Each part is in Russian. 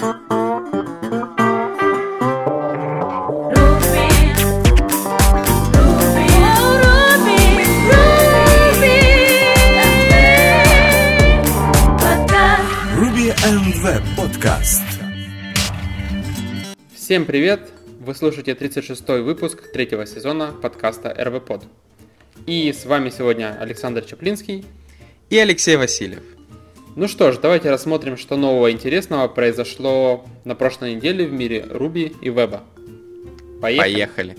Podcast. Всем привет! Вы слушаете 36-й выпуск третьего сезона подкаста РВПод. И с вами сегодня Александр Чаплинский. и Алексей Васильев. Ну что ж, давайте рассмотрим, что нового интересного произошло на прошлой неделе в мире Руби и Веба. Поехали! Поехали.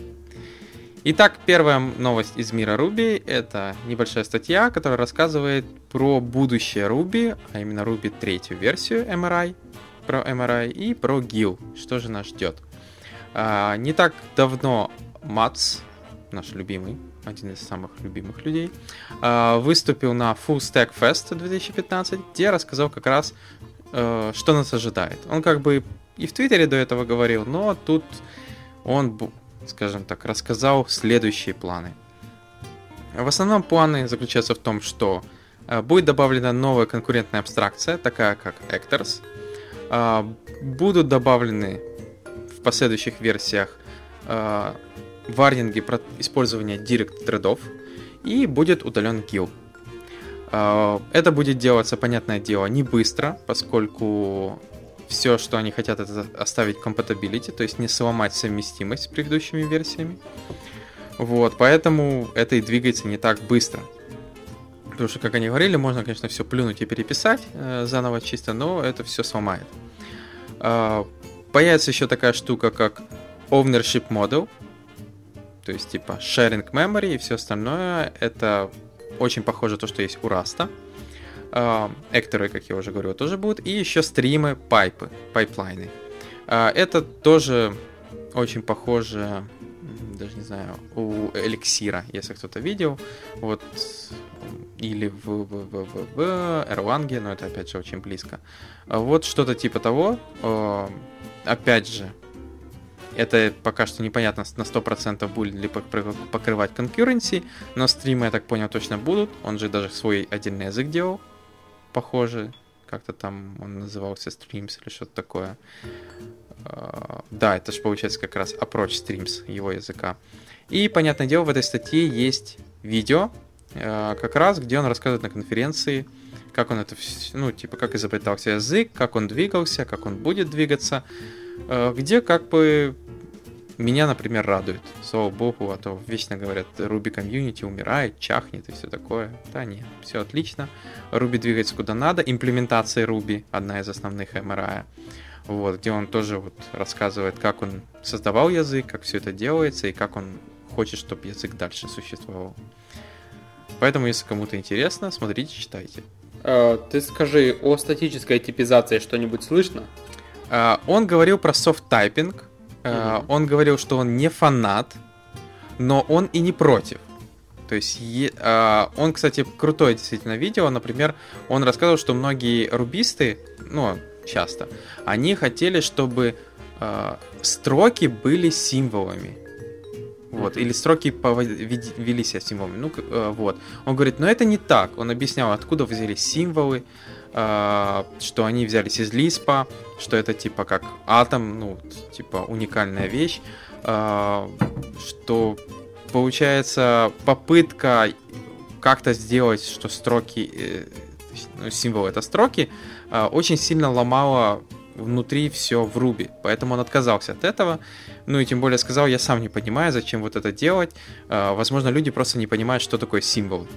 Итак, первая новость из мира Ruby – это небольшая статья, которая рассказывает про будущее Ruby, а именно Ruby третью версию MRI, про MRI и про GIL, что же нас ждет. А, не так давно Мац, наш любимый, один из самых любимых людей, а, выступил на Full Stack Fest 2015, где рассказал как раз, э, что нас ожидает. Он как бы и в Твиттере до этого говорил, но тут он, скажем так, рассказал следующие планы. В основном планы заключаются в том, что э, будет добавлена новая конкурентная абстракция, такая как Actors. А, Будут добавлены в последующих версиях э, варнинги про использования директ тредов и будет удален гил. Э, Это будет делаться, понятное дело, не быстро, поскольку все, что они хотят, это оставить compatibility, то есть не сломать совместимость с предыдущими версиями. Вот, поэтому это и двигается не так быстро. Потому что, как они говорили, можно, конечно, все плюнуть и переписать э, заново чисто, но это все сломает. А, появится еще такая штука, как ownership model, то есть типа sharing memory и все остальное. Это очень похоже на то, что есть у Rust. А, Actor ы, как я уже говорил, тоже будут. И еще стримы, пайпы, пайплайны. А, Это тоже очень похоже, даже не знаю, у эликсира, если кто-то видел. Вот или в, в, в, в, в Erlang, но это опять же очень близко. А Вот что-то типа того. Э, Опять же, это пока что непонятно на 100% будет ли покры- покрывать concurrency, но стримы, я так понял, точно будут. Он же даже свой отдельный язык делал, похоже. Как-то там он назывался Streams или что-то такое. А, Да, это же получается как раз approach Streams его языка. И, понятное дело, в этой статье есть видео, э, как раз, где он рассказывает на конференции, как он это, ну, типа, как изобретался язык, как он двигался, как он будет двигаться, где как бы меня, например, радует. Слава богу, а то вечно говорят, Ruby комьюнити умирает, чахнет и все такое. Да нет, все отлично. Ruby двигается куда надо. Имплементация Ruby одна из основных MRI. Вот, где он тоже вот рассказывает, как он создавал язык, как все это делается и как он хочет, чтобы язык дальше существовал. Поэтому, если кому-то интересно, смотрите, читайте. Э, Ты скажи, о статической типизации что-нибудь слышно? А, Он говорил про soft typing. Мгм. Он говорил, что он не фанат, но он и не против. То есть а, он, кстати, крутое действительно видео. Например, он рассказывал, что многие рубисты, ну, часто, они хотели, чтобы строки были символами. Вот, или строки пово- веди- вели себя символами. Ну, э, вот. Он говорит, но это не так. Он объяснял, откуда взялись символы, что они взялись из Лиспа, что это типа как атом, ну, типа уникальная вещь, а, что получается попытка как-то сделать, что строки, э, ну, символ это строки, очень сильно ломала внутри все в Руби, поэтому он отказался от этого. Ну и тем более сказал, я сам не понимаю, зачем вот это делать. Возможно, люди просто не понимают, что такое символ.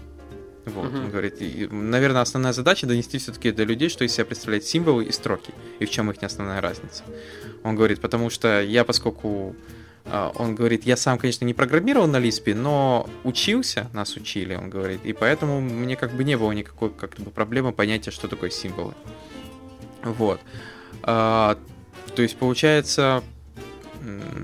Вот, Мгм. он говорит, и, наверное, основная задача донести все-таки до людей, что из себя представляют символы и строки, и в чем их основная разница. Он говорит, потому что я, поскольку а, он говорит, я сам, конечно, не программировал на Лиспе, но учился, нас учили, он говорит, и поэтому мне как бы не было никакой как бы проблемы понятия, что такое символы. Вот. А, то есть, получается,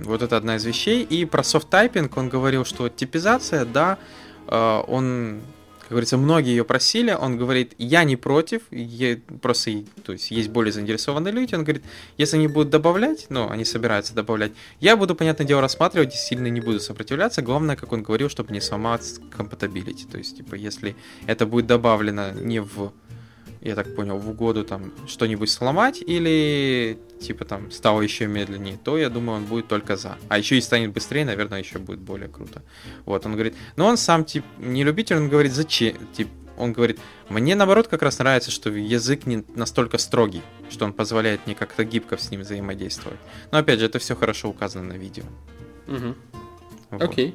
вот это одна из вещей. И про soft typing он говорил, что типизация, да, а, он, как говорится, многие ее просили, он говорит, я не против, я просто, то есть, есть более заинтересованные люди, он говорит, если они будут добавлять, ну, они собираются добавлять, я буду, понятное дело, рассматривать и сильно не буду сопротивляться, главное, как он говорил, чтобы не сломать compatibility, то есть, типа, если это будет добавлено не в я так понял, в угоду там что-нибудь сломать или типа там стало еще медленнее, то я думаю, он будет только за. А еще и станет быстрее, наверное, еще будет более круто. Вот, он говорит, но он сам, типа, не любитель, он говорит, зачем, типа, он говорит, мне наоборот как раз нравится, что язык не настолько строгий, что он позволяет мне как-то гибко с ним взаимодействовать. Но опять же, это все хорошо указано на видео. Угу. Вот. Окей.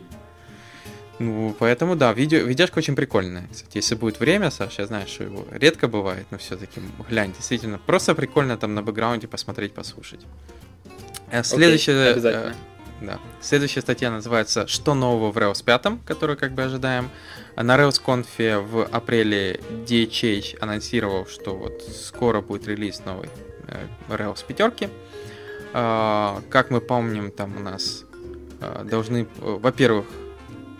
Ну, поэтому да, видео, видяшка очень прикольная. Кстати, если будет время, Саш, я знаю, что его редко бывает, но все-таки глянь, действительно, просто прикольно там на бэкграунде посмотреть, послушать. А Следующая, обязательно. э, да. Следующая статья называется «Что нового в Rails 5», которую как бы ожидаем. На Rails Conf в апреле DHH анонсировал, что вот скоро будет релиз новой э, Rails пятерки. А, Как мы помним, там у нас э, должны, э, во-первых,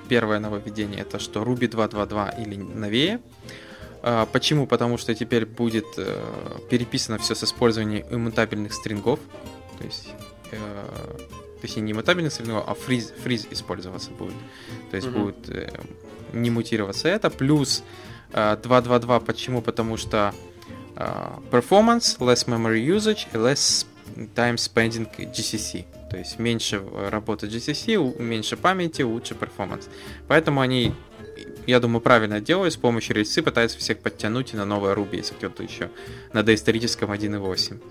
первое нововведение это что Ruby 2.2.2 или новее. А, Почему? Потому что теперь будет э, переписано все с использованием иммутабельных стрингов. То есть, э, точнее, не иммутабельных стрингов, а фриз, фриз использоваться будет. То есть Мгм. будет э, не мутироваться это. Плюс э, 2.2.2. Почему? Потому что performance, less memory usage и less time spending GCC. То есть меньше э, работы GCC, меньше памяти, лучше перформанс. Поэтому они, я думаю, правильно делают, с помощью рельсы пытаются всех подтянуть и на новое Ruby, если кто-то еще на доисторическом 1.8.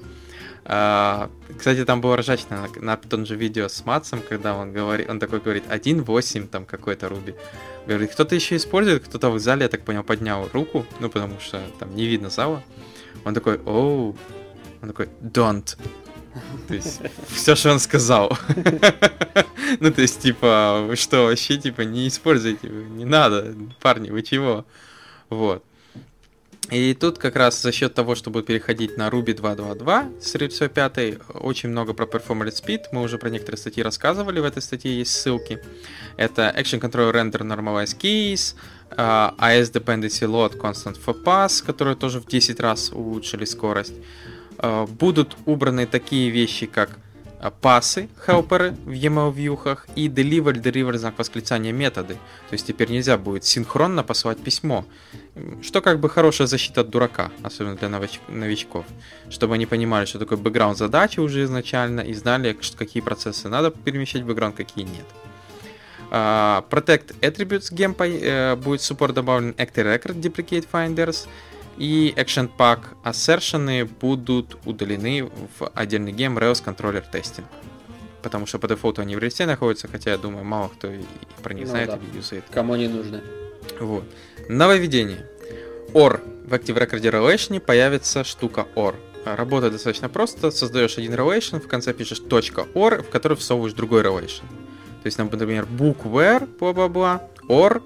А, кстати, там было ржачно на, на том же видео с Матсом, когда он говорит, он такой говорит 1.8 там какой-то Ruby. Говорит, кто-то еще использует, кто-то в зале, я так понял, поднял руку, ну потому что там не видно зала. Он такой, оу, он такой, don't. То есть, все, что он сказал. Ну, то есть, типа, что, вообще, типа, не используйте, не надо, парни, вы чего? Вот. И тут как раз за счет того, что будет переходить на Ruby 2.2.2 с рельсой 5, очень много про Performance Speed. Мы уже про некоторые статьи рассказывали, в этой статье есть ссылки. Это Action Control Render Normalized Keys, а, AS Dependency Load Constant for Pass, которые тоже в 10 раз улучшили скорость. А, Будут убраны такие вещи, как а, пасы, хелперы в EML-вьюхах и deliver, deliver знак восклицания методы. То есть теперь нельзя будет синхронно посылать письмо. Что как бы хорошая защита от дурака, особенно для новичков. Чтобы они понимали, что такое бэкграунд задачи уже изначально и знали, какие процессы надо перемещать в бэкграунд, какие нет. А, Protect Attributes э, будет support добавлен Active Record Duplicate Finders и Action Pack Assertion будут удалены в отдельный гем Rails Controller Testing. Потому что по дефолту они в рельсе находятся, хотя я думаю, мало кто и про них Ну знает да. или юзает. Кому не нужно. Вот. Нововведение. OR. В Active Record Relation появится штука OR. А, Работает достаточно просто. Создаешь один relation, в конце пишешь .or, в который всовываешь другой relation. То есть, например, book where, бла-бла-бла, or,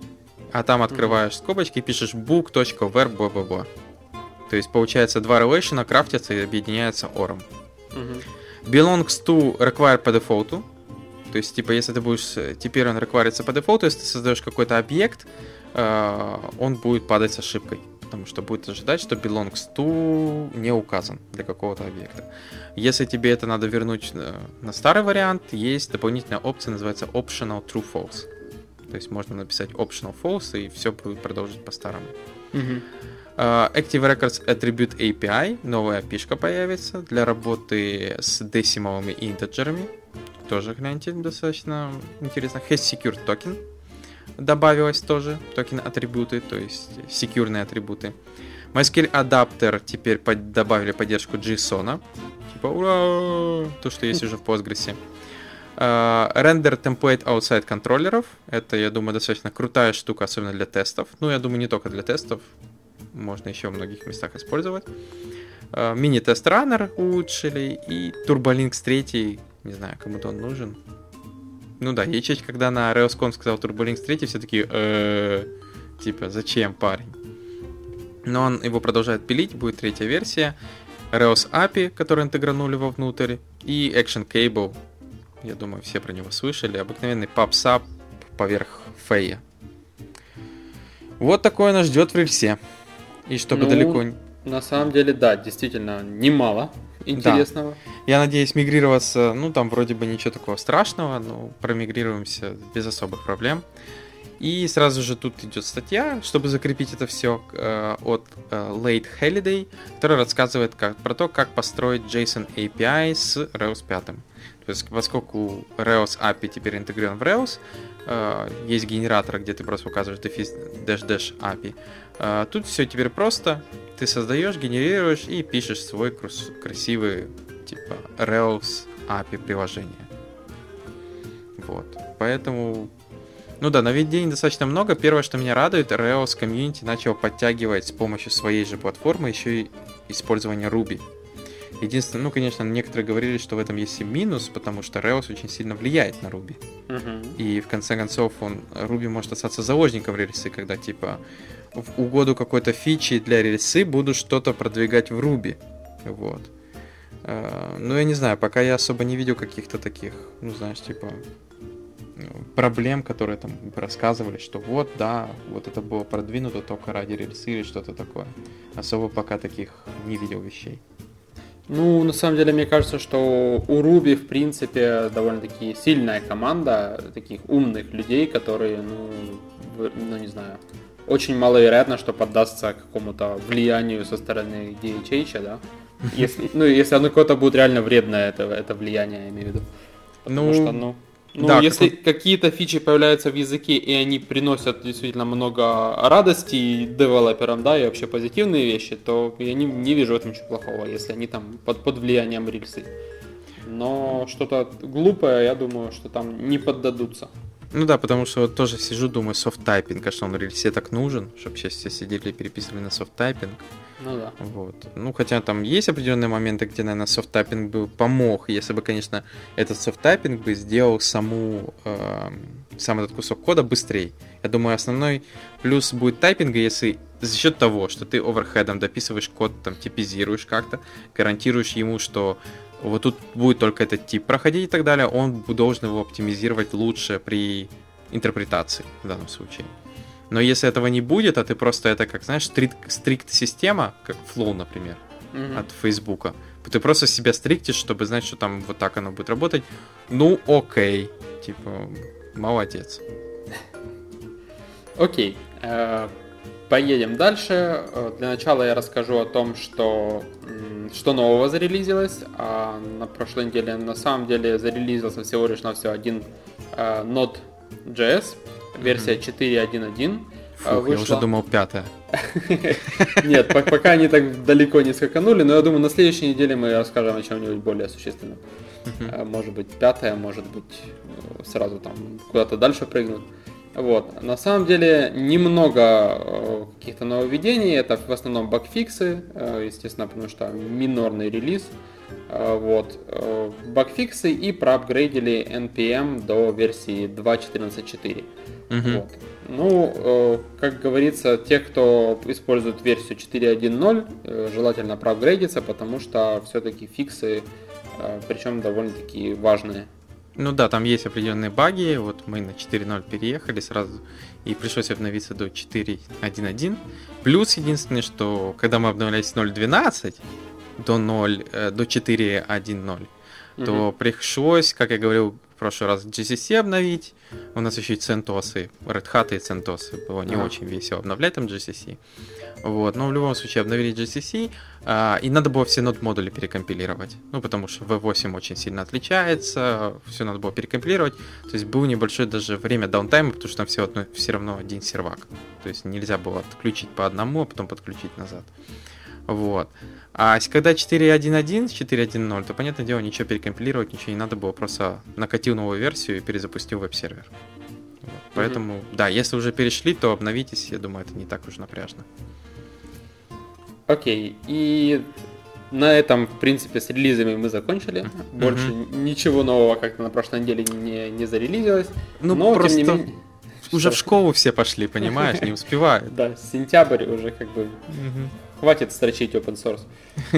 а там открываешь скобочки и пишешь бла-бла-бла. То есть, получается, два relation крафтятся и объединяются ором. Мгм. Belongs to require по дефолту. То есть, типа, если ты будешь... э, Теперь он рекварится по дефолту, если ты создаешь какой-то объект, э, он будет падать с ошибкой. Потому что будет ожидать, что belongs to не указан для какого-то объекта. Если тебе это надо вернуть э, на старый вариант, есть дополнительная опция, называется optional true false. То есть можно написать optional false, и все будет продолжить по-старому. Мгм. Uh, Active Records Attribute API, новая API появится для работы с десималами и интеджерами. Тоже, гляньте, достаточно интересно. Has Secure Token добавилось тоже, токен атрибуты, то есть секьюрные атрибуты. MySQL Adapter теперь под- добавили поддержку JSON. Типа, ура! То, что есть уже в Postgres. Uh, Render Template Outside контроллеров. Это, я думаю, достаточно крутая штука, особенно для тестов. Ну, я думаю, не только для тестов. Можно еще в многих местах использовать. Uh, Мини-тест раннер улучшили. И Turbolinks 3, не знаю, кому-то он нужен. Ну да, Ячеч, когда на RailsCon сказал Turbolinks 3, все такие, «Э, типа, зачем, парень? Но он его продолжает пилить, будет третья версия. Rails API, который интегранули вовнутрь, и Action Cable. Я думаю, все про него слышали. Обыкновенный PubSub поверх фея. Вот такое нас ждет в рельсе. И чтобы Ну, далеко... На самом деле, да, действительно, немало интересного. Я надеюсь мигрироваться, ну там вроде бы ничего такого страшного, но промигрируемся без особых проблем. И сразу же тут идет статья, чтобы закрепить это все э, от э, Late Holiday, которая рассказывает как, про то, как построить JSON API с Rails 5. Поскольку Rails API теперь интегрирован в Rails, э, есть генератор, где ты просто указываешь дефис dash dash API. Э, тут все теперь просто. Ты создаешь, генерируешь и пишешь свой красивый типа Rails API приложение. Вот. Поэтому ну да, нововведений достаточно много. Первое, что меня радует, Rails комьюнити начал подтягивать с помощью своей же платформы еще и использование Ruby. Единственное, ну, конечно, некоторые говорили, что в этом есть и минус, потому что Rails очень сильно влияет на Ruby. Uh-huh. И в конце концов он, Ruby может остаться заложником рельсы, когда типа в угоду какой-то фичи для рельсы буду что-то продвигать в Ruby. Вот. А, ну, я не знаю, пока я особо не видел каких-то таких, ну, знаешь, типа проблем, которые там рассказывали, что вот, да, вот это было продвинуто только ради рельсы или что-то такое. Особо пока таких не видел вещей. Ну, на самом деле, мне кажется, что у Руби, в принципе, довольно-таки сильная команда таких умных людей, которые, ну, ну не знаю, очень маловероятно, что поддастся какому-то влиянию со стороны DHH, да? Если, ну, если оно какое-то будет реально вредное, это, это влияние, я имею в виду. Потому ну, что, ну, ну, да, если как... какие-то фичи появляются в языке, и они приносят действительно много радости девелоперам, да, и вообще позитивные вещи, то я не, не вижу в этом ничего плохого, если они там под, под влиянием рельсы. Но что-то глупое, я думаю, что там не поддадутся. Ну да, потому что вот тоже сижу, думаю, soft typing, а что он рельсе так нужен, чтобы сейчас все сидели и переписывали на soft typing. Ну да. Вот. Ну, хотя там есть определенные моменты, где, наверное, soft typing бы помог, если бы, конечно, этот soft typing бы сделал саму, э, сам этот кусок кода быстрее. Я думаю, основной плюс будет typing а, если за счет того, что ты overhead ом дописываешь код, там, типизируешь как-то, гарантируешь ему, что вот тут будет только этот тип проходить и так далее, он должен его оптимизировать лучше при интерпретации в данном случае. Но если этого не будет, а ты просто это, как знаешь, стрикт-система, как Flow, например, mm-hmm. от Фейсбука, ты просто себя стриктишь, чтобы знать, что там вот так оно будет работать. Ну, окей. Типа, молодец. Окей. Э, поедем дальше. Э, для начала я расскажу о том, что, что нового зарелизилось. А на прошлой неделе на самом деле зарелизился всего лишь на все один э, Node.js версия 4.1.1. Фух, вышла... я уже думал пятая. Нет, пока они так далеко не скаканули, но я думаю, на следующей неделе мы расскажем о чем-нибудь более существенном. А, может быть, пятая, может быть, сразу там куда-то дальше прыгнут. Вот. На самом деле немного э, каких-то нововведений, это в основном багфиксы, э, естественно, потому что минорный релиз. Э, вот. Багфиксы и проапгрейдили NPM до версии 2.14.4. Угу. Вот. Ну, э, как говорится, те, кто использует версию 4.1.0, э, желательно проапгрейдиться, потому что все-таки фиксы, э, причем довольно-таки важные. Ну да, там есть определенные баги. Вот мы на 4.0 переехали сразу, и пришлось обновиться до 4.1.1. Плюс единственное, что когда мы обновлялись 0.12 до 0, до 4.1.0, угу. то пришлось, как я говорил, в прошлый раз GCC обновить. У нас еще и CentOS, Red Hat и CentOS. Было не а. очень весело обновлять там GCC. Вот, но в любом случае обновили GCC, а, и надо было все нод модули перекомпилировать. Ну, потому что V8 очень сильно отличается, все надо было перекомпилировать. То есть был небольшое даже время даунтайма, потому что там все, одно, все равно один сервак. То есть нельзя было отключить по одному, а потом подключить назад. Вот. А когда 4.1.1, 4.1.0, то, понятное дело, ничего перекомпилировать, ничего не надо было, просто накатил новую версию и перезапустил веб-сервер. Вот. Mm-hmm. Поэтому, да, если уже перешли, то обновитесь, я думаю, это не так уж напряжно. Окей, okay. и на этом, в принципе, с релизами мы закончили. Mm-hmm. Больше ничего нового как-то на прошлой неделе не, не зарелизилось. Ну, но, просто... тем не менее... Уже в школу все пошли, понимаешь, не успевают. Да, сентябрь уже как бы хватит строчить open source.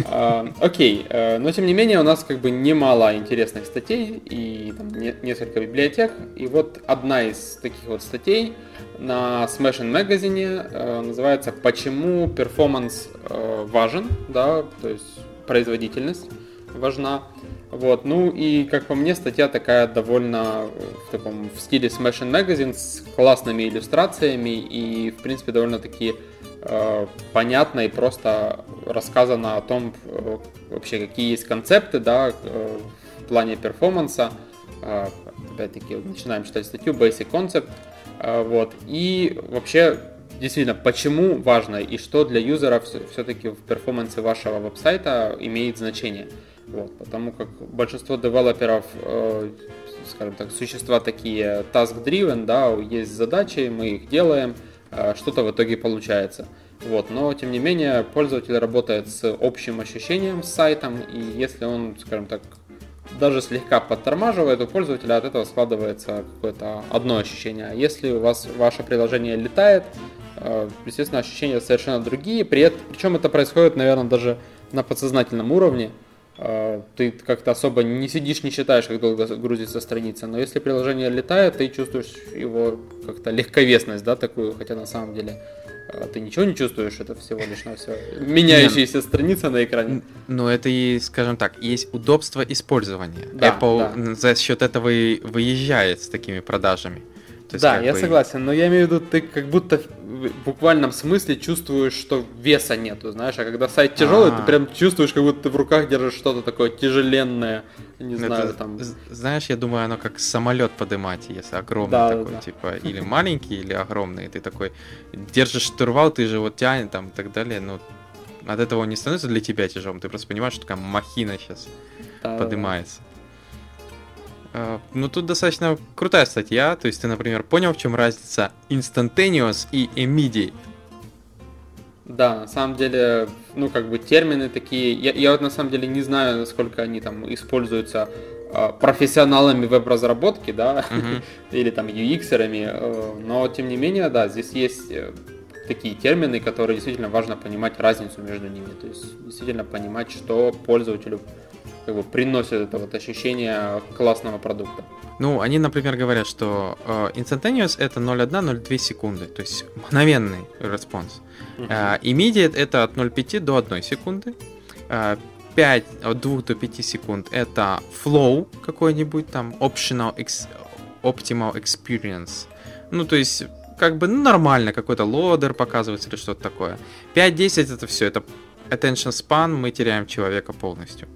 А, окей, э, но тем не менее у нас как бы немало интересных статей и там, несколько библиотек. И вот одна из таких вот статей на Smashing Magazine э, называется «Почему перформанс э, важен?» да, то есть производительность важна. Вот, ну и как по мне, статья такая довольно в таком в стиле Smashing Magazine с классными иллюстрациями и в принципе довольно-таки э, понятно и просто рассказано о том э, вообще какие есть концепты, да, э, в плане перформанса. Э, опять-таки начинаем читать статью Basic Concept, э, вот и вообще действительно, почему важно и что для юзера все-таки в перформансе вашего веб-сайта имеет значение. Вот, потому как большинство девелоперов, э, скажем так, существа такие task-driven, да, есть задачи, мы их делаем, э, что-то в итоге получается. Вот, но тем не менее пользователь работает с общим ощущением с сайтом, и если он, скажем так, даже слегка подтормаживает, у пользователя от этого складывается какое-то одно ощущение. А если у вас ваше приложение летает, э, естественно, ощущения совершенно другие. При этом, причем это происходит, наверное, даже на подсознательном уровне. А, ты как-то особо не сидишь, не считаешь, как долго грузится страница, но если приложение летает, ты чувствуешь его как-то легковесность, да, такую, хотя на самом деле а, ты ничего не чувствуешь, это всего лишь на все меняющаяся Нет. страница на экране. Но это и, скажем так, есть удобство использования. Да, Apple да. за счет этого и выезжает с такими продажами. То есть, да, я бы... согласен, но я имею в виду, ты как будто в буквальном смысле чувствуешь, что веса нету, знаешь, а когда сайт тяжелый, А-а-а. ты прям чувствуешь, как будто ты в руках держишь что-то такое тяжеленное, не ну, знаю, Это, там. Знаешь, я думаю, оно как самолет поднимать, если огромный да, такой, да. типа, или маленький, или огромный, ты такой держишь штурвал, ты же вот тянет там и так далее, но от этого не становится для тебя тяжелым, ты просто понимаешь, что такая махина сейчас да, поднимается. А, ну, тут достаточно крутая статья. То есть ты, например, понял, в чем разница instantaneous и immediate? Да, на самом деле, ну, как бы термины такие. Я, я вот на самом деле не знаю, насколько они там используются э, профессионалами веб-разработки, да, uh-huh. или там UX-ерами, э, но тем не менее, да, здесь есть э, такие термины, которые действительно важно понимать разницу между ними. То есть действительно понимать, что пользователю как бы приносит это вот ощущение классного продукта. Ну, они, например, говорят, что э, instantaneous это 0,1-0,2 секунды, то есть мгновенный response. Uh-huh. Э, immediate это от 0,5 до 1 секунды. Э, 5, от 2 до 5 секунд это flow какой-нибудь там, optional ex, optimal experience. Ну, то есть как бы ну, нормально, какой-то лодер показывается или что-то такое. 5-10 это все, это attention span, мы теряем человека полностью.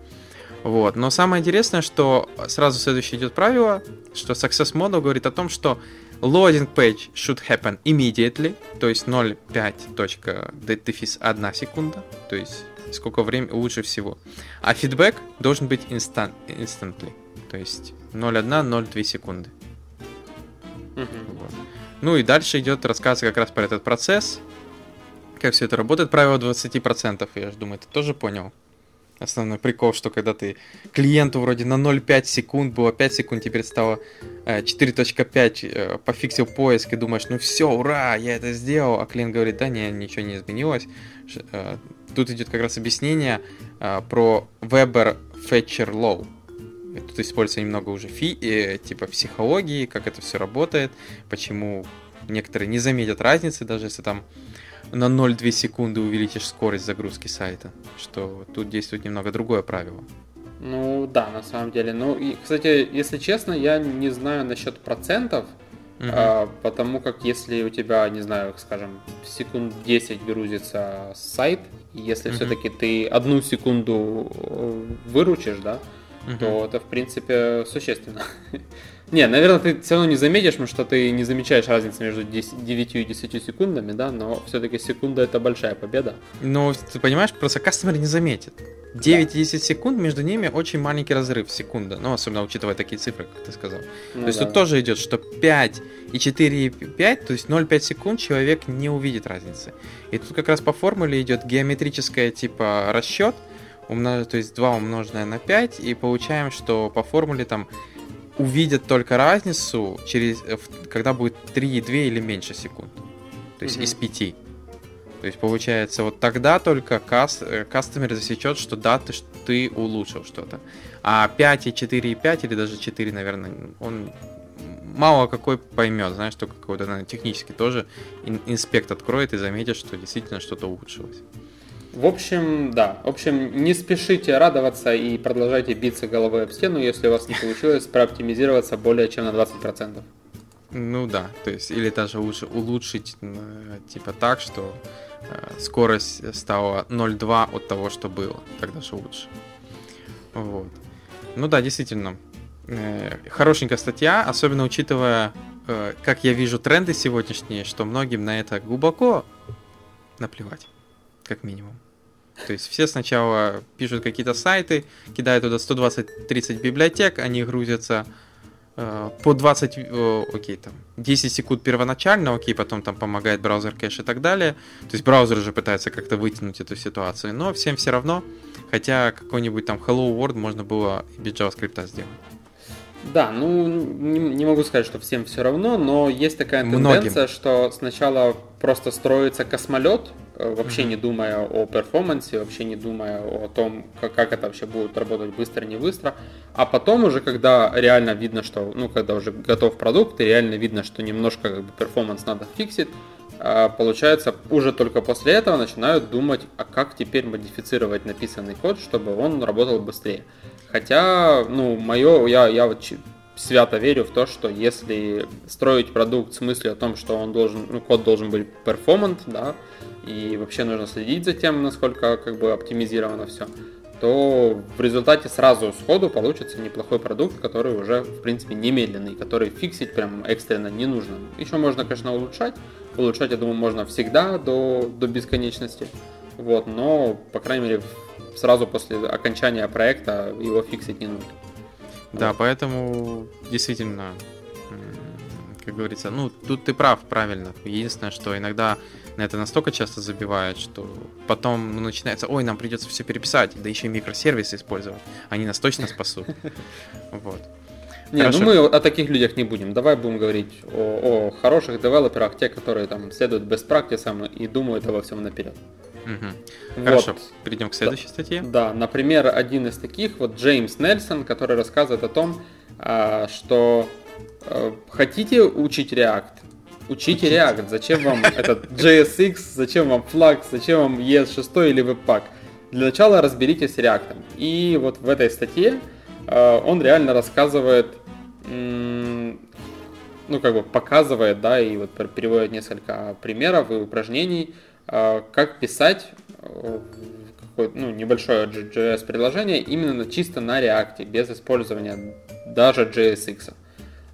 Вот. Но самое интересное, что сразу следующее идет правило, что Success Model говорит о том, что loading page should happen immediately, то есть 0.5. 1 секунда, то есть сколько времени лучше всего. А фидбэк должен быть instant, instantly, то есть 0.1-0.2 секунды. Mm-hmm. Вот. Ну и дальше идет рассказ как раз про этот процесс, как все это работает. Правило 20%, я же думаю, ты тоже понял. Основной прикол, что когда ты клиенту вроде на 0,5 секунд было 5 секунд, теперь стало 4.5, э, э, пофиксил поиск и думаешь, ну все, ура, я это сделал, а клиент говорит, да, не, ничего не изменилось. Э, тут идет как раз объяснение про Weber Fetcher Low. Тут используется немного уже фи, типа психологии, как это все работает, почему некоторые не заметят разницы, даже если там на 0,2 секунды увеличишь скорость загрузки сайта, что тут действует немного другое правило. Ну да, на самом деле. Ну и, кстати, если честно, я не знаю насчет процентов, угу. а, потому как если у тебя, не знаю, скажем, секунд 10 грузится сайт, и если угу. все-таки ты одну секунду э, выручишь, да, угу. то это в принципе существенно. Не, наверное, ты все равно не заметишь, потому что ты не замечаешь разницы между 10, 9 и 10 секундами, да, но все-таки секунда это большая победа. Ну, ты понимаешь, просто кастомер не заметит. 9 да. и 10 секунд, между ними очень маленький разрыв секунда, ну, особенно учитывая такие цифры, как ты сказал. Ну, то есть да. тут тоже идет, что 5 и 4 и 5, то есть 0,5 секунд человек не увидит разницы. И тут как раз по формуле идет геометрическая типа расчет, умнож... то есть 2 умноженное на 5, и получаем, что по формуле там увидят только разницу, через, э, когда будет 3,2 или меньше секунд. То есть mm-hmm. из 5. То есть получается, вот тогда только каст, э, кастомер засечет, что да, ты, ты улучшил что-то. А 5 и 4 и 5, или даже 4, наверное, он мало какой поймет, знаешь, только какой-то наверное, технически тоже инспект откроет и заметит, что действительно что-то улучшилось. В общем, да. В общем, не спешите радоваться и продолжайте биться головой об стену, если у вас не получилось прооптимизироваться более чем на 20%. Ну да, то есть, или даже лучше улучшить, типа так, что э, скорость стала 0,2 от того, что было. Тогда же лучше. Вот. Ну да, действительно. Э, хорошенькая статья, особенно учитывая, э, как я вижу тренды сегодняшние, что многим на это глубоко наплевать, как минимум. То есть все сначала пишут какие-то сайты, кидают туда 120-30 библиотек, они грузятся э, по 20, э, окей, там, 10 секунд первоначально, окей, потом там помогает браузер кэш и так далее. То есть браузер уже пытается как-то вытянуть эту ситуацию, но всем все равно, хотя какой-нибудь там Hello World можно было и без JavaScript сделать. Да, ну не, не могу сказать, что всем все равно, но есть такая тенденция, Многим. что сначала просто строится космолет, э, вообще mm-hmm. не думая о performance е, вообще не думая о том, как, как это вообще будет работать быстро, не быстро. А потом уже, когда реально видно, что, ну, когда уже готов продукт, и реально видно, что немножко как бы performance надо фиксить, а, получается, уже только после этого начинают думать, а как теперь модифицировать написанный код, чтобы он работал быстрее. Хотя, ну, мое, я, я вот свято верю в то, что если строить продукт с мыслью о том, что он должен, ну, код должен быть перформант, да, и вообще нужно следить за тем, насколько как бы оптимизировано все, то в результате сразу сходу получится неплохой продукт, который уже, в принципе, немедленный, который фиксить прям экстренно не нужно. Еще можно, конечно, улучшать. Улучшать, я думаю, можно всегда до, до бесконечности. Вот, но, по крайней мере, сразу после окончания проекта его фиксить не нужно. Да, поэтому действительно, как говорится, ну, тут ты прав, правильно. Единственное, что иногда на это настолько часто забивают, что потом ну, начинается, ой, нам придется все переписать, да еще и микросервисы использовать. Они нас точно спасут. Вот. Не, ну Хорошо. ну мы о таких людях не будем. Давай будем говорить о, о хороших девелоперах, те, которые там следуют best practices и думают обо всем наперед. Угу. Вот. Хорошо, перейдем к следующей да, статье. Да, например, один из таких, вот Джеймс Нельсон, который рассказывает о том, а, что э, хотите учить React, учите React. Зачем вам этот JSX, зачем вам Flux, зачем вам ES6 или Webpack? Для начала разберитесь с React. И вот в этой статье э, он реально рассказывает, ну как бы показывает, да, и вот переводит несколько примеров и упражнений, как писать э, ну, небольшое JS приложение именно чисто на React, без использования даже JSX.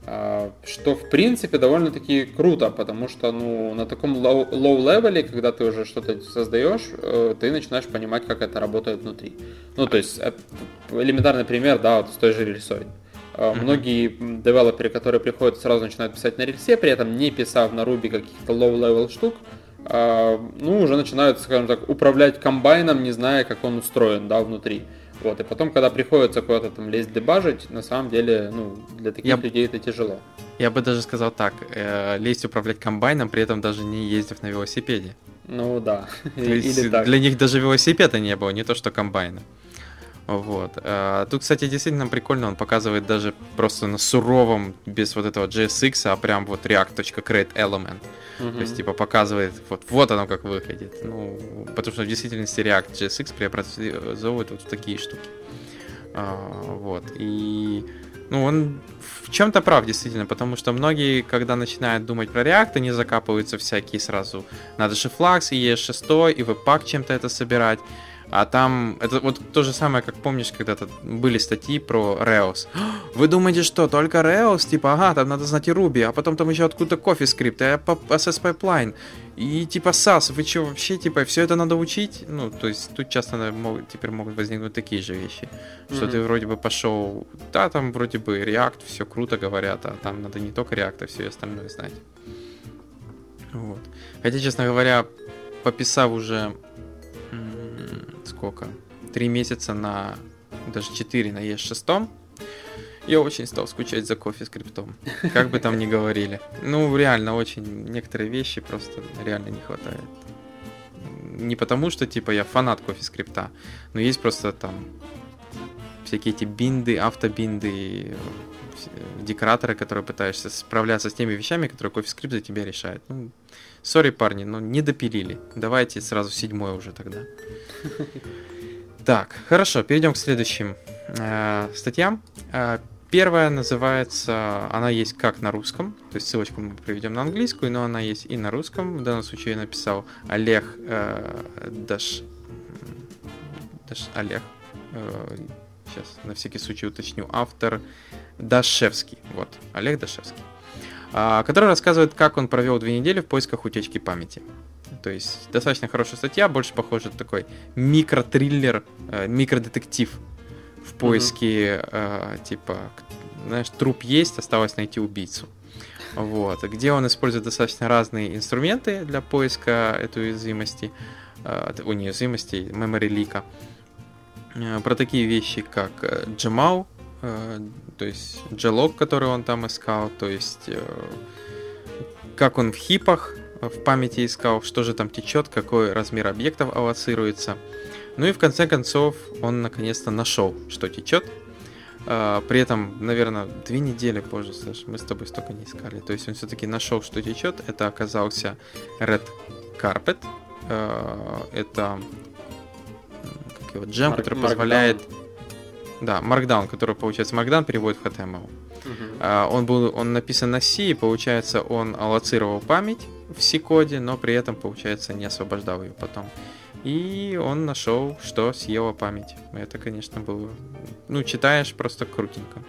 А, что в принципе довольно-таки круто, потому что ну, на таком low-левеле, когда ты уже что-то создаешь, э, ты начинаешь понимать, как это работает внутри. Ну, то есть, элементарный пример, да, вот с той же рельсой. Mm-hmm. Многие девелоперы, которые приходят, сразу начинают писать на рельсе, при этом не писав на Ruby каких-то low-level штук, а, ну, уже начинают, скажем так, управлять комбайном, не зная, как он устроен, да, внутри. Вот, и потом, когда приходится куда-то там лезть дебажить, на самом деле, ну, для таких я, людей это тяжело. Я бы даже сказал так, э, лезть управлять комбайном, при этом даже не ездив на велосипеде. Ну да. То есть Или так. Для них даже велосипеда не было, не то что комбайна. Вот. А, тут, кстати, действительно прикольно, он показывает даже просто на суровом, без вот этого JSX, а прям вот react.create element. Uh-huh. То есть, типа, показывает, вот, вот оно как выглядит. Ну, потому что в действительности React JSX преобразовывает вот такие штуки. А, вот. И ну, он в чем-то прав, действительно, потому что многие, когда начинают думать про React, они закапываются всякие сразу. Надо же Flux, и ES6, и Webpack чем-то это собирать. А там, это вот то же самое, как помнишь, когда-то были статьи про Rails. Вы думаете, что только Rails? Типа, ага, там надо знать и Ruby, а потом там еще откуда-то кофе скрипт, а SS Pipeline, и типа SAS, вы что, вообще, типа, все это надо учить? Ну, то есть тут часто могут, теперь могут возникнуть такие же вещи, что mm-hmm. ты вроде бы пошел, да, там вроде бы React, все круто говорят, а там надо не только React, а все остальное знать. Вот. Хотя, честно говоря, пописав уже сколько? Три месяца на... Даже четыре на ES6. Я очень стал скучать за кофе скриптом. Как бы там ни говорили. Ну, реально, очень некоторые вещи просто реально не хватает. Не потому, что, типа, я фанат кофе скрипта, но есть просто там всякие эти бинды, автобинды, декораторы, которые пытаешься справляться с теми вещами, которые CoffeeScript за тебя решает. Ну, сори, парни, но не допилили. Давайте сразу седьмой уже тогда. Так, хорошо, перейдем к следующим э, статьям. Э, первая называется, она есть как на русском, то есть ссылочку мы приведем на английскую, но она есть и на русском. В данном случае я написал Олег э, Даш, Даш Олег. Э, сейчас на всякий случай уточню. Автор Дашевский. Вот, Олег Дашевский. Э, который рассказывает, как он провел две недели в поисках утечки памяти. То есть достаточно хорошая статья, больше похоже на такой микротриллер, э, микродетектив в поиске, mm-hmm. э, типа, знаешь, труп есть, осталось найти убийцу. Вот, где он использует достаточно разные инструменты для поиска этой уязвимости, э, уязвимости, memory лика. Э, про такие вещи, как э, то есть Glog, который он там искал, то есть э, как он в хипах в памяти искал, что же там течет, какой размер объектов аллоцируется. Ну и в конце концов он наконец-то нашел, что течет. При этом, наверное, две недели позже, Саш, мы с тобой столько не искали. То есть он все-таки нашел, что течет. Это оказался Red Carpet. Это как его, джем, который позволяет... Да, Markdown, который, получается, Markdown переводит в HTML. Uh-huh. Он, был, он написан на C, и, получается, он аллоцировал память в C-коде, но при этом, получается, не освобождал ее потом. И он нашел, что съела память. Это, конечно, было... Ну, читаешь просто крутенько.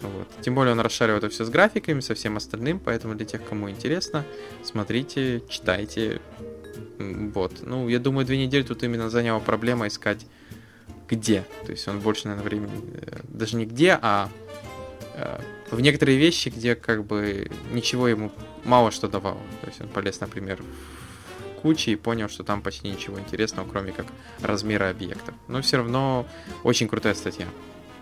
Вот. Тем более он расшарил это все с графиками, со всем остальным, поэтому для тех, кому интересно, смотрите, читайте. Вот. Ну, я думаю, две недели тут именно заняла проблема искать где. То есть он больше, наверное, времени... Э, даже не где, а э, в некоторые вещи, где как бы ничего ему мало что давало. То есть он полез, например, в кучи и понял, что там почти ничего интересного, кроме как размера объектов. Но все равно очень крутая статья.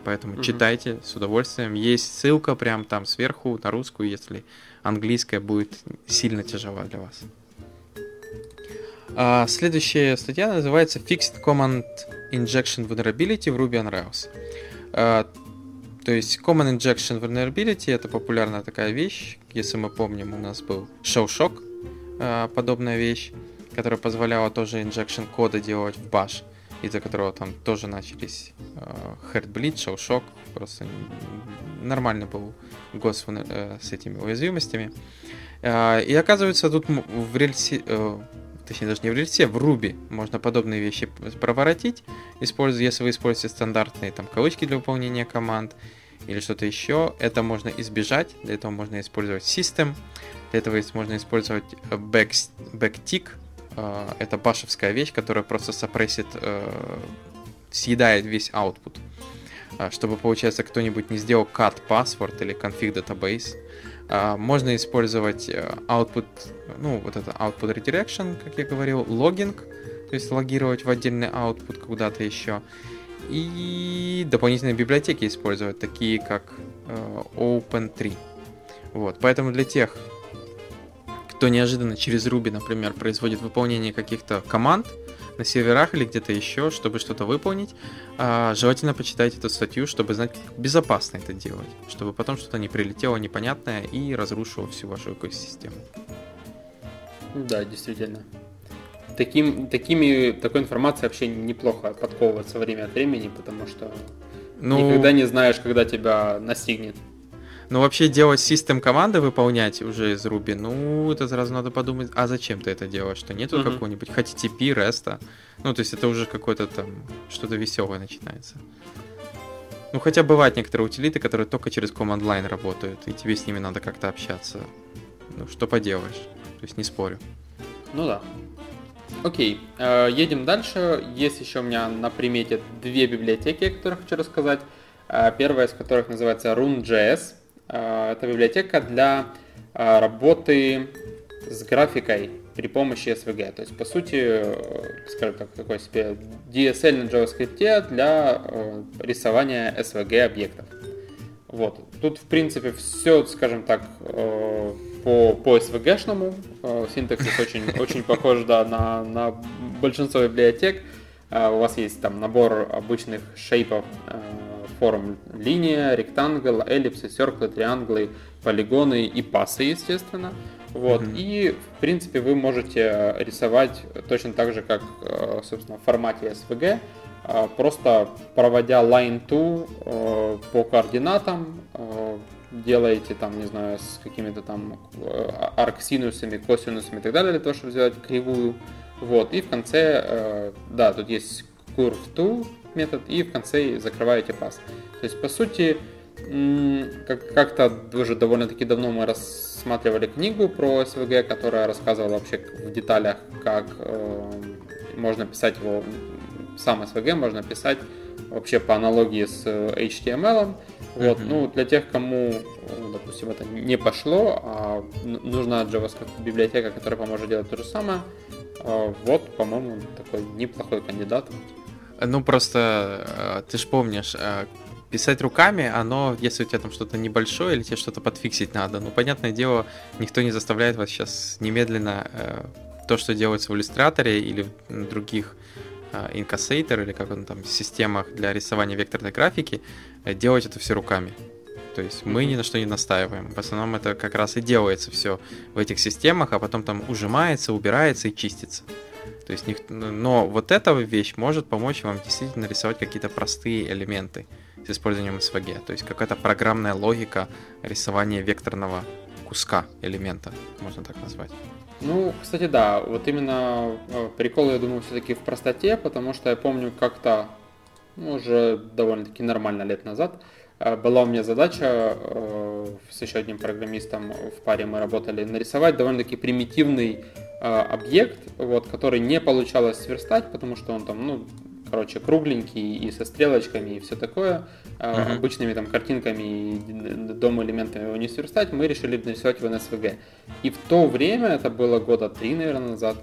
Поэтому mm-hmm. читайте с удовольствием. Есть ссылка прям там сверху на русскую, если английская будет сильно тяжела для вас. А, следующая статья называется Fixed Command Injection Vulnerability в Ruby on Rails. А, то есть Common Injection Vulnerability это популярная такая вещь. Если мы помним, у нас был Shell Shock, э, подобная вещь, которая позволяла тоже инжекшн кода делать в Bash, из-за которого там тоже начались э, Heartbleed, Shell Shock, просто нормальный был гос э, с этими уязвимостями. И оказывается, тут в рельсе, точнее даже не в рельсе, в Ruby можно подобные вещи проворотить, используя, если вы используете стандартные там кавычки для выполнения команд или что-то еще, это можно избежать, для этого можно использовать System, для этого можно использовать back, backtick, э, это башевская вещь, которая просто сопрессит, э, съедает весь output, э, чтобы, получается, кто-нибудь не сделал cut password или config database, можно использовать э, output, ну, вот это output redirection, как я говорил, логинг, то есть логировать в отдельный output куда-то еще. И дополнительные библиотеки использовать, такие как э, Open3. Вот, поэтому для тех, кто неожиданно через Ruby, например, производит выполнение каких-то команд, на серверах или где-то еще, чтобы что-то выполнить, а, желательно почитать эту статью, чтобы знать, как безопасно это делать, чтобы потом что-то не прилетело непонятное и разрушило всю вашу экосистему. Да, действительно. Таким, такими, такой информацией вообще неплохо подковываться время от времени, потому что ну... никогда не знаешь, когда тебя настигнет. Ну, вообще делать систем команды выполнять уже из Ruby, ну, это сразу надо подумать, а зачем ты это делаешь? Что нету uh-huh. какого-нибудь HTTP, REST? Ну, то есть это уже какое-то там, что-то веселое начинается. Ну, хотя бывают некоторые утилиты, которые только через command line работают, и тебе с ними надо как-то общаться. Ну, что поделаешь? То есть не спорю. Ну да. Окей, э, едем дальше. Есть еще у меня на примете две библиотеки, о которых хочу рассказать. Э, первая из которых называется Rune.js. Э, это библиотека для э, работы с графикой при помощи SVG. То есть, по сути, э, скажем так, такой себе DSL на JavaScript для рисования SVG объектов. Вот. Тут, в принципе, все, скажем так, по, по SVG-шному. Синтаксис очень, очень похож да, на, на большинство библиотек. У вас есть там набор обычных шейпов форм. Линия, ректангл, эллипсы, серклы, трианглы, полигоны и пасы, естественно. Вот. Mm-hmm. И, в принципе, вы можете рисовать точно так же, как, э, собственно, в формате SVG, э, просто проводя line to э, по координатам, делаете там, не знаю, с какими-то там арксинусами, косинусами и так далее, для того, чтобы сделать кривую. Вот. И в конце, да, тут есть curve to метод, и в конце закрываете пас. То есть, по сути, как-то уже довольно-таки давно мы рассматривали книгу про SVG, которая рассказывала вообще в деталях, как э, можно писать его, сам SVG можно писать вообще по аналогии с HTML. Вот, mm-hmm. ну, для тех, кому, допустим, это не пошло, а нужна JavaScript библиотека, которая поможет делать то же самое, э, вот, по-моему, такой неплохой кандидат. Ну, просто э, ты же помнишь, э, писать руками, оно, если у тебя там что-то небольшое или тебе что-то подфиксить надо, ну, понятное дело, никто не заставляет вас сейчас немедленно э, то, что делается в иллюстраторе или в других э, инкассейтор или как он там, системах для рисования векторной графики, э, делать это все руками. То есть мы ни на что не настаиваем. В основном это как раз и делается все в этих системах, а потом там ужимается, убирается и чистится. То есть, но вот эта вещь может помочь вам действительно рисовать какие-то простые элементы с использованием SVG. То есть какая-то программная логика рисования векторного куска элемента, можно так назвать. Ну, кстати, да, вот именно э, прикол, я думаю, все-таки в простоте, потому что я помню как-то, ну, уже довольно-таки нормально лет назад, была у меня задача э, с еще одним программистом в паре мы работали, нарисовать довольно-таки примитивный объект, вот, который не получалось сверстать, потому что он там, ну, короче, кругленький и со стрелочками и все такое, uh-huh. обычными там картинками и дом элементами его не сверстать, мы решили нарисовать его на SVG. И в то время, это было года три, наверное, назад,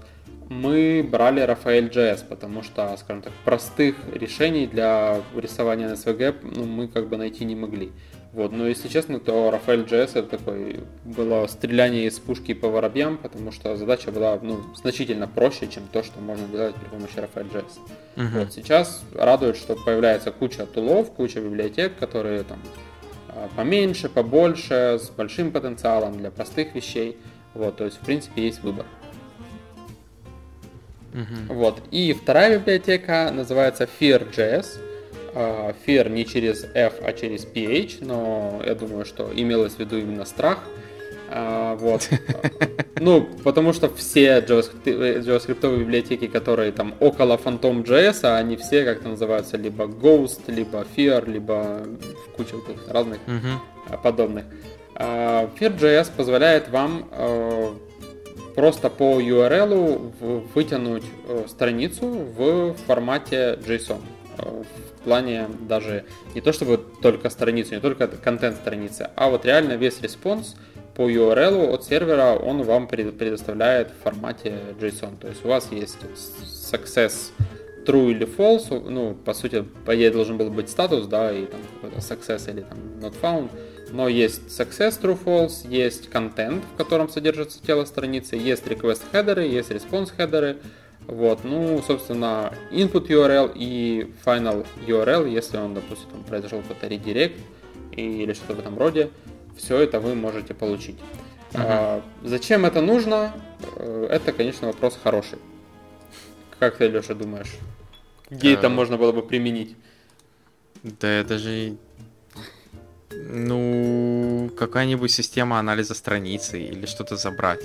мы брали Rafael.js, потому что, скажем так, простых решений для рисования на SVG ну, мы как бы найти не могли. Вот, но если честно, то Джесс это такой было стреляние из пушки по воробьям, потому что задача была ну, значительно проще, чем то, что можно делать при помощи Джесс. Uh-huh. Вот сейчас радует, что появляется куча тулов, куча библиотек, которые там а, поменьше, побольше, с большим потенциалом для простых вещей. Вот, то есть, в принципе, есть выбор. Uh-huh. Вот. И вторая библиотека называется Fear.js. А, fear не через F, а через PH, но я думаю, что имелось в виду именно страх. А, вот. Ну, потому что все JavaScript библиотеки, которые там около Phantom.js, они все как-то называются либо Ghost, либо Fear, либо куча разных uh-huh. подобных. SPF.js позволяет вам просто по URL вытянуть э, страницу в формате JSON в плане даже не то чтобы только страницу, не только контент страницы, а вот реально весь response по URL от сервера он вам предоставляет в формате JSON. То есть у вас есть success true или false, ну, по сути, по идее должен был быть статус, да, и там какой-то success или там not found, но есть success true false, есть контент, в котором содержится тело страницы, есть request хедеры, есть response хедеры, вот, ну, собственно, input URL и final URL, если он, допустим, произошел какой-то редирект или что-то в этом роде, все это вы можете получить. Uh-huh. А, зачем это нужно? Э, это, конечно, вопрос хороший. Как ты, Леша, думаешь? Где uh... это можно было бы применить? Да это же ну, какая-нибудь система анализа страницы или что-то забрать.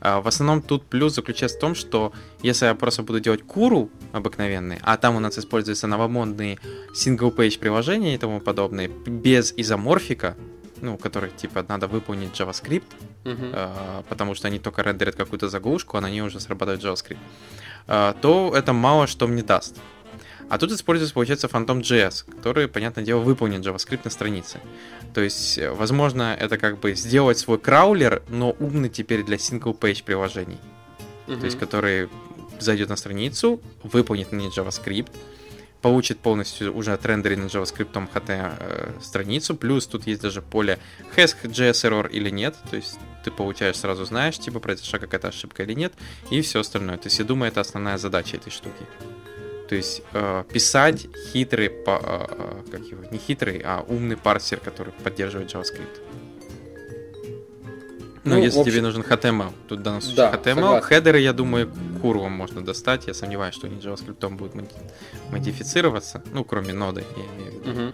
А, в основном тут плюс заключается в том, что если я просто буду делать куру обыкновенный, а там у нас используются новомодные single-page приложения и тому подобное, без изоморфика, ну, который, типа, надо выполнить JavaScript, uh-huh. потому что они только рендерят какую-то заглушку, а на ней уже срабатывает JavaScript, а, то это мало что мне даст. А тут используется, получается, Phantom.js, который, понятное дело, выполнит JavaScript на странице. То есть, э, возможно, это как бы сделать свой краулер, но умный теперь для single-page приложений. Mm-hmm. То есть, который зайдет на страницу, выполнит на ней JavaScript, получит полностью уже отрендеренный JavaScript HT э, страницу, плюс тут есть даже поле has JS error или нет, то есть ты получаешь сразу знаешь, типа произошла какая-то ошибка или нет, и все остальное. То есть я думаю, это основная задача этой штуки. То есть э, писать хитрый, по, э, как его, не хитрый, а умный парсер, который поддерживает JavaScript. Ну, Ну, если в общем- тебе нужен HTML, тут в данном случае Да, HTML, согласен. хедеры, я думаю, курвом можно достать. Я сомневаюсь, что они JavaScript будут моди- модифицироваться. Ну, кроме ноды, я имею в виду.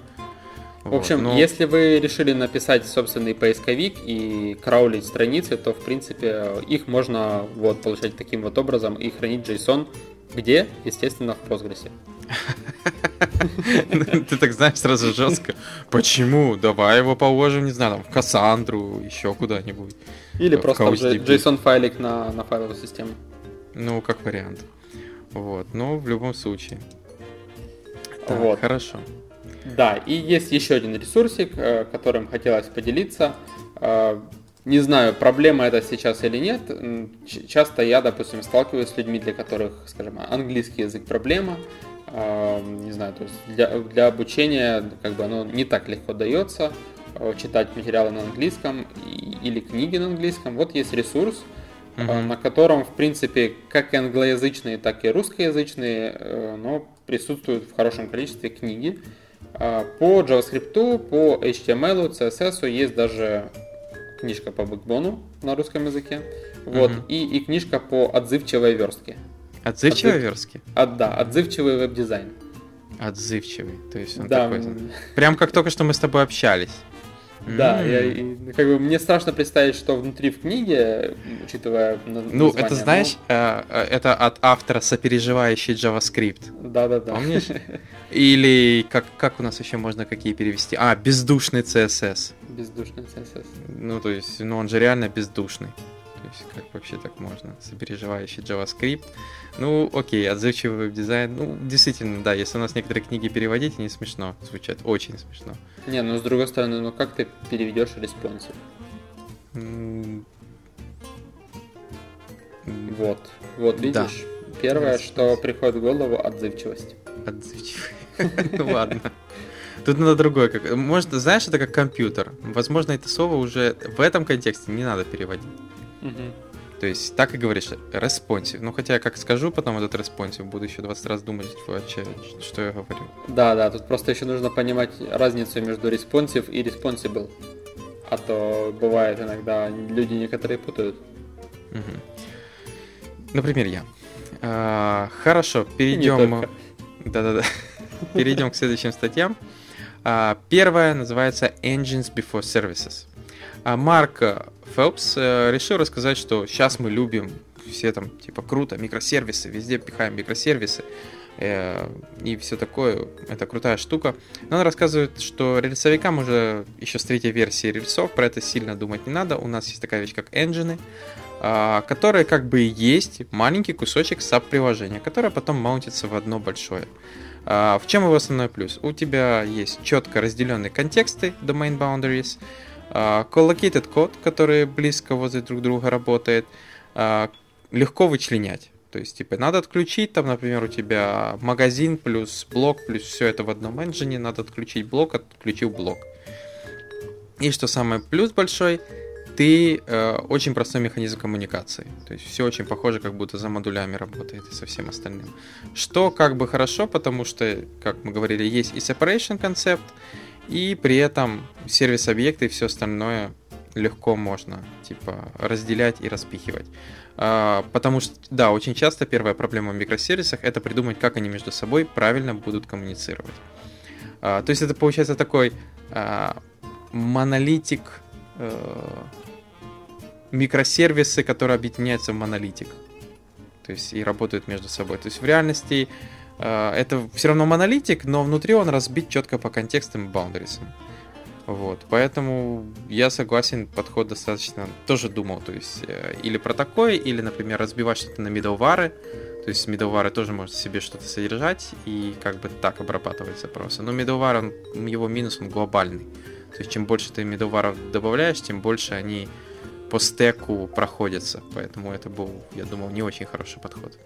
В Вот, общем, но- если вы решили написать собственный поисковик и краулить страницы, то, в принципе, их можно вот получать таким вот образом и хранить JSON, где, естественно, в Postgres. Ты так знаешь сразу жестко. Почему? Давай его положим, не знаю, там, в Кассандру, еще куда-нибудь. Или просто. JSON-файлик на, на файловую систему. Ну, как вариант. Вот, но в любом случае. Так, Вот. Хорошо. Да, и есть еще один ресурсик, э, которым хотелось поделиться. Не знаю, проблема это сейчас или нет. Часто я, допустим, сталкиваюсь с людьми, для которых, скажем, английский язык проблема. Не знаю, то есть для, для обучения как бы оно не так легко дается э, читать материалы на английском или книги на английском. Вот есть ресурс, Мгм. на котором, в принципе, как и англоязычные, так и русскоязычные, э, но присутствуют в хорошем количестве книги. А, По JavaScript, по HTML, CSS есть даже книжка по бэкбону на русском языке. Вот, Мгм. и, и книжка по отзывчивой верстке. Отзывчивый Отзыв- верстки? А, да, отзывчивый веб-дизайн. Отзывчивый. То есть он Да, такой... Прям как только что мы с тобой общались. Да, я, и, как бы, мне страшно представить, что внутри в книге, учитывая Ну, название, это знаешь, э, э, это от автора сопереживающий JavaScript. Да-да-да. Помнишь? Или как, как у нас еще можно какие перевести? А, бездушный CSS. Бездушный CSS. Ну, то есть, ну он же реально бездушный. То есть, как вообще так можно? Сопереживающий JavaScript. Ну, окей, отзывчивый веб-дизайн. Ну, действительно, да, если у нас некоторые книги переводить, они смешно звучат. Очень смешно. Не, ну с другой стороны, ну как ты переведешь responsive? М, Вот. Вот Да. видишь. Первое, Да, что responsive. приходит в голову, отзывчивость. Отзывчивый. Ну ладно. Тут надо другое. Как... Может, знаешь, это как компьютер. Возможно, это слово уже в этом контексте не надо переводить. То есть так и говоришь, responsive. Ну, хотя, как скажу потом этот responsive, буду еще 20 раз думать, вообще, что я говорю. Да, да, тут просто еще нужно понимать разницу между responsive и responsible. А то бывает иногда люди некоторые путают. Мгм. Например, я. А, хорошо, перейдем. Да-да-да. Перейдем к следующим статьям. А, Первая называется Engines Before Services. А Марк Фелпс э, решил рассказать, что сейчас мы любим все там, типа, круто, микросервисы, везде пихаем микросервисы э, и все такое. Это крутая штука. Но он рассказывает, что рельсовикам уже еще с третьей версии рельсов, про это сильно думать не надо. У нас есть такая вещь, как engine, а, которые как бы и есть маленький кусочек саб-приложения, которое потом маунтится в одно большое. А, В чем его основной плюс? У тебя есть четко разделенные контексты, domain boundaries, collocated код, который близко возле друг друга работает, а, легко вычленять. То есть, типа, надо отключить, там, например, у тебя магазин плюс блок, плюс все это в одном engine, надо отключить блок, отключил блок. И что самое плюс большой, ты э, очень простой механизм коммуникации. То есть все очень похоже, как будто за модулями работает и со всем остальным. Что как бы хорошо, потому что, как мы говорили, есть и separation концепт, и при этом сервис-объекты и все остальное легко можно типа разделять и распихивать. А, потому что, да, очень часто первая проблема в микросервисах это придумать, как они между собой правильно будут коммуницировать. А, то есть это получается такой а, монолитик э, микросервисы, которые объединяются в монолитик. То есть и работают между собой. То есть в реальности это все равно монолитик, но внутри он разбит четко по контекстам и boundaries. Вот, поэтому я согласен, подход достаточно тоже думал, то есть э, или про такое, или, например, разбивать что-то на middleware, то есть middleware тоже может себе что-то содержать и как бы так обрабатывать запросы. Но middleware, он, его минус, он глобальный. То есть чем больше ты middleware добавляешь, тем больше они по стеку проходятся. Поэтому это был, я думал, не очень хороший подход.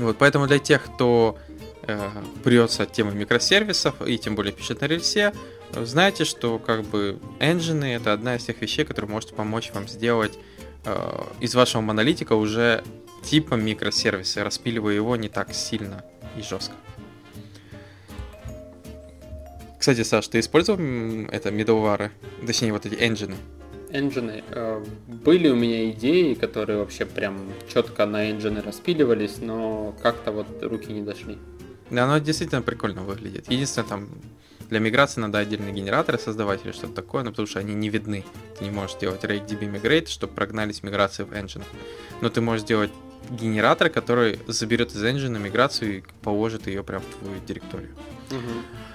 Вот, поэтому для тех, кто э, прется от темы микросервисов и тем более пишет на рельсе, знаете, что как бы engine это одна из тех вещей, которая может помочь вам сделать э, из вашего монолитика уже типа микросервиса, распиливая его не так сильно и жестко. Кстати, Саш, ты использовал это middleware, точнее вот эти engine? Engine. Э, были у меня идеи, которые вообще прям четко на engine распиливались, но как-то вот руки не дошли. Да, оно действительно прикольно выглядит. Единственное, там для миграции надо отдельные генераторы создавать или что-то такое, но потому что они не видны. Ты не можешь делать RakeDB Migrate, чтобы прогнались миграции в engine. Но ты можешь сделать генератор, который заберет из engine миграцию и положит ее прямо в твою директорию. Угу.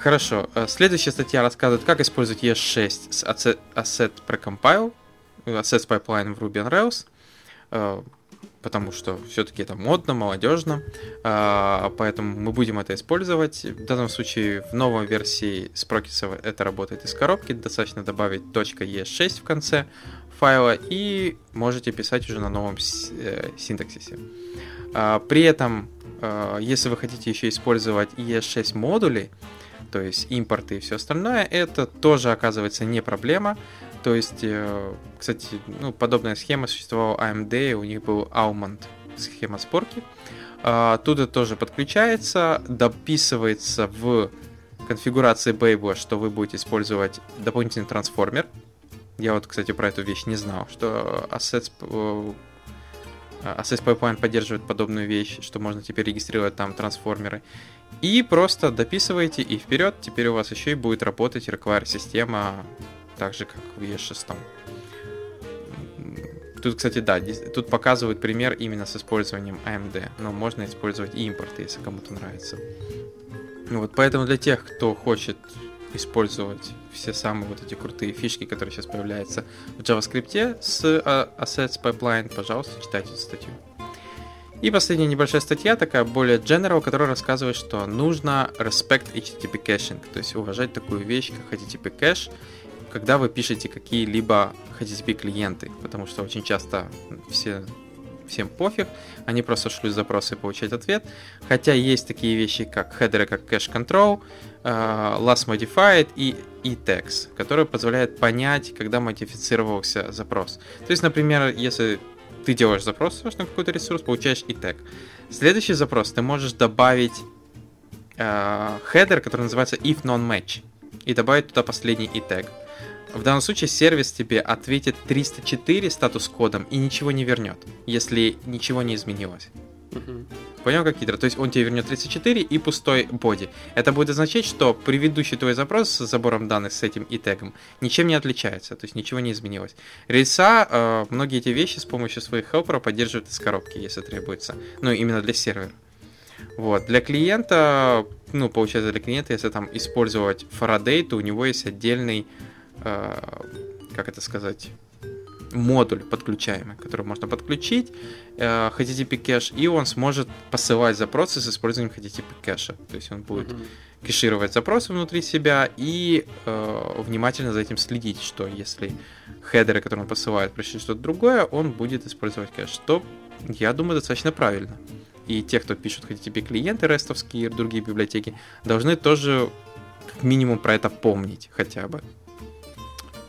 Хорошо. Э, следующая статья рассказывает, как использовать ES6 с Asset, asset Precompile, Assets Pipeline в Ruby on Rails э, потому что все-таки это модно, молодежно, а, поэтому мы будем это использовать. В данном случае в новой версии Sprockets это работает из коробки, достаточно добавить .es6 в конце файла и можете писать уже на новом э, синтаксисе. При этом, если вы хотите еще использовать ES6 модули, то есть импорты и все остальное, это тоже оказывается не проблема. То есть, э, кстати, ну, подобная схема существовала AMD, у них был Almond схема спорки. Оттуда тоже подключается, дописывается в конфигурации Babel, что вы будете использовать дополнительный трансформер. Я вот, кстати, про эту вещь не знал, что Assets, э, Assets Pipeline поддерживает подобную вещь, что можно теперь регистрировать там трансформеры. И просто дописываете и вперед. Теперь у вас еще и будет работать require система так же, как в E6. Тут, кстати, да, тут показывают пример именно с использованием AMD, но можно использовать и импорты, если кому-то нравится. Вот, поэтому для тех, кто хочет использовать все самые вот эти крутые фишки, которые сейчас появляются в JavaScript с uh, Assets Pipeline, пожалуйста, читайте эту статью. И последняя небольшая статья, такая более general, которая рассказывает, что нужно respect HTTP caching, то есть уважать такую вещь, как HTTP кэш, когда вы пишете какие-либо HTTP клиенты, потому что очень часто все всем пофиг, они просто шлют запросы и получают ответ. Хотя есть такие вещи, как хедеры, как cache control, uh, last modified и e-tags, которые позволяют понять, когда модифицировался запрос. То есть, например, если ты делаешь запрос на какой-то ресурс, получаешь e-tag. Следующий запрос ты можешь добавить uh, хедер, который называется if non match, и добавить туда последний e-tag. В данном случае сервис тебе ответит 304 статус-кодом и ничего не вернет, если ничего не изменилось. Угу. Понял, как хитро? То есть он тебе вернет 34 и пустой боди. Это будет означать, что предыдущий твой запрос с забором данных с этим и тегом ничем не отличается, то есть ничего не изменилось. Рельса э, многие эти вещи с помощью своих хелперов поддерживают из коробки, если требуется. Ну, именно для сервера. Вот. Для клиента, ну, получается, для клиента, если там использовать Faraday, то у него есть отдельный Э, как это сказать, модуль подключаемый, который можно подключить э, HTTP кэш, и он сможет посылать запросы с использованием HTTP кэша. То есть он будет mm-hmm. кэшировать запросы внутри себя и э, внимательно за этим следить, что если хедеры, которые он посылает, пришли что-то другое, он будет использовать кэш. Что, я думаю, достаточно правильно. И те, кто пишут HTTP клиенты рестовские и другие библиотеки, должны тоже как минимум про это помнить хотя бы.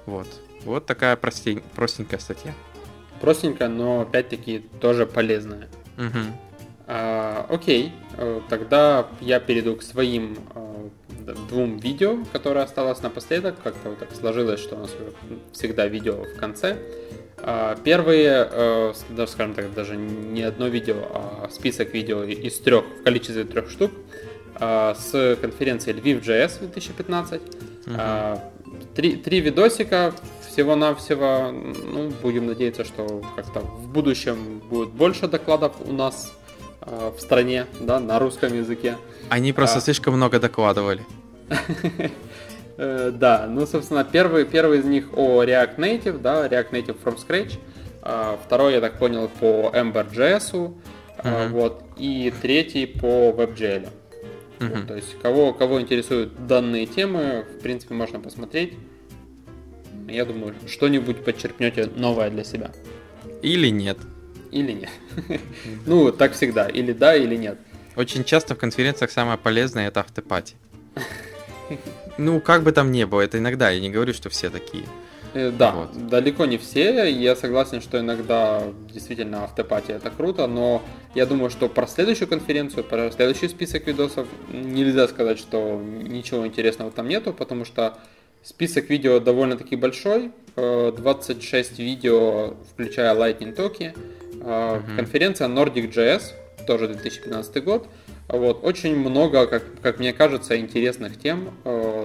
Вот. Вот такая простень, простенькая статья. Простенькая, но опять-таки тоже полезная. Угу. А, окей, э, тогда я перейду к своим а, двум видео, которые осталось напоследок. Как-то вот так сложилось, что у нас всегда видео в конце. А, первые, а, даже, скажем так, даже не одно видео, а список видео из трех, в количестве трех штук а, с конференции Lviv.js 2015. Угу. Три, три видосика всего-навсего. Ну, будем надеяться, что как-то в будущем будет больше докладов у нас э, в стране, да, на русском языке. Они просто а... слишком много докладывали. Э, да, ну, собственно, первый, первый из них о React Native, да, React Native from Scratch. А, второй, я так понял, по Ember.js. Uh-huh. Вот. И третий по WebGL. Uh-huh. Вот, то есть, кого, кого интересуют данные темы, в принципе, можно посмотреть. Я думаю, что-нибудь подчеркнете новое для себя. Или нет. Или нет. ну, так всегда. Или да, или нет. Очень часто в конференциях самое полезное это автопати. ну, как бы там ни было, это иногда, я не говорю, что все такие. Э, да, вот. далеко не все. Я согласен, что иногда действительно автопатия это круто, но я думаю, что про следующую конференцию, про следующий список видосов нельзя сказать, что ничего интересного там нету, потому что список видео довольно-таки большой. 26 э, видео, включая Lightning токи. Uh-huh. Конференция Nordic.js, тоже 2015 год. Вот, очень много, как, как мне кажется, интересных тем,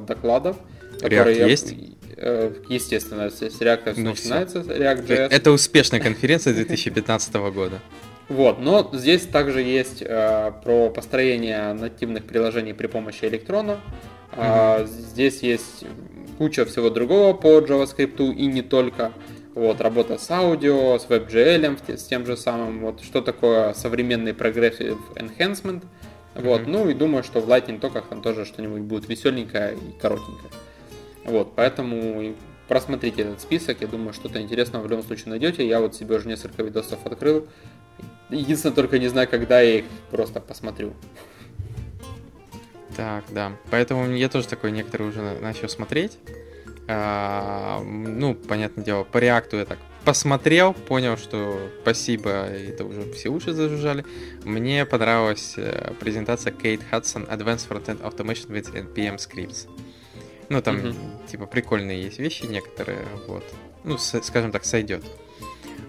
докладов. React я, есть? Э, естественно, с React ну, начинается, React.js. Это успешная конференция 2015 года. Вот, но здесь также есть э, про построение нативных приложений при помощи электрона. Э, угу. Здесь есть куча всего другого по JavaScript и не только. Вот, работа с аудио, с WebGL, с тем же самым. Вот, что такое современный Progressive Enhancement. Вот, mm-hmm. ну и думаю, что в Lightning токах там тоже что-нибудь будет веселенькое и коротенькое. Вот, поэтому просмотрите этот список, я думаю, что-то интересное в любом случае найдете. Я вот себе уже несколько видосов открыл. Единственное, только не знаю, когда я их просто посмотрю. Так, да. Поэтому я тоже такой некоторые уже начал смотреть. А, ну, понятное дело, по реакту я так посмотрел, понял, что спасибо, это уже все уши зажужжали. Мне понравилась э, презентация Кейт Хадсон Advanced Frontend Automation with NPM Scripts. Ну, там, угу. типа, прикольные есть вещи некоторые, вот. Ну, с, скажем так, сойдет.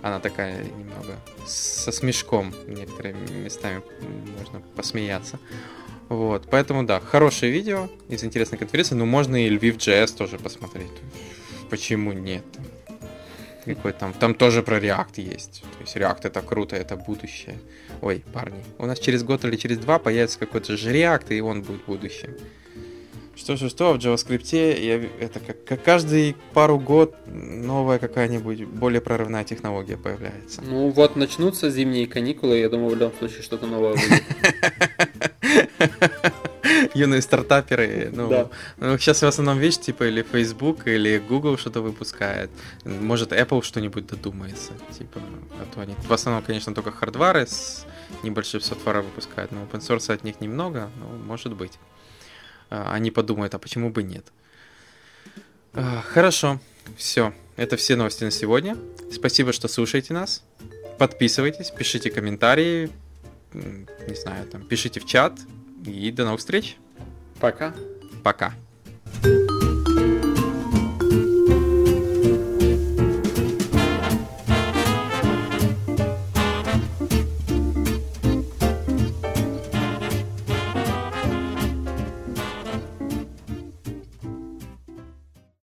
Она такая немного со смешком некоторыми местами можно посмеяться. Вот, поэтому да, хорошее видео из интересной конференции, но можно и Львив JS тоже посмотреть. Почему нет? Какой там, там тоже про React есть. То есть React это круто, это будущее. Ой, парни, у нас через год или через два появится какой-то же React, и он будет будущим. Что же что, в JavaScript я, это как, как каждый пару год новая какая-нибудь более прорывная технология появляется. Ну вот начнутся зимние каникулы, я думаю, в любом случае что-то новое будет. Юные стартаперы, ну, да. ну, сейчас в основном вещь, типа, или Facebook, или Google что-то выпускает. Может, Apple что-нибудь додумается, типа, а то они... В основном, конечно, только хардвары с небольшим софтваром выпускают, но open source от них немного, но может быть. А, они подумают, а почему бы нет. А, хорошо, все. Это все новости на сегодня. Спасибо, что слушаете нас. Подписывайтесь, пишите комментарии, не знаю, там, пишите в чат. И до новых встреч. Пока. Пока. thank you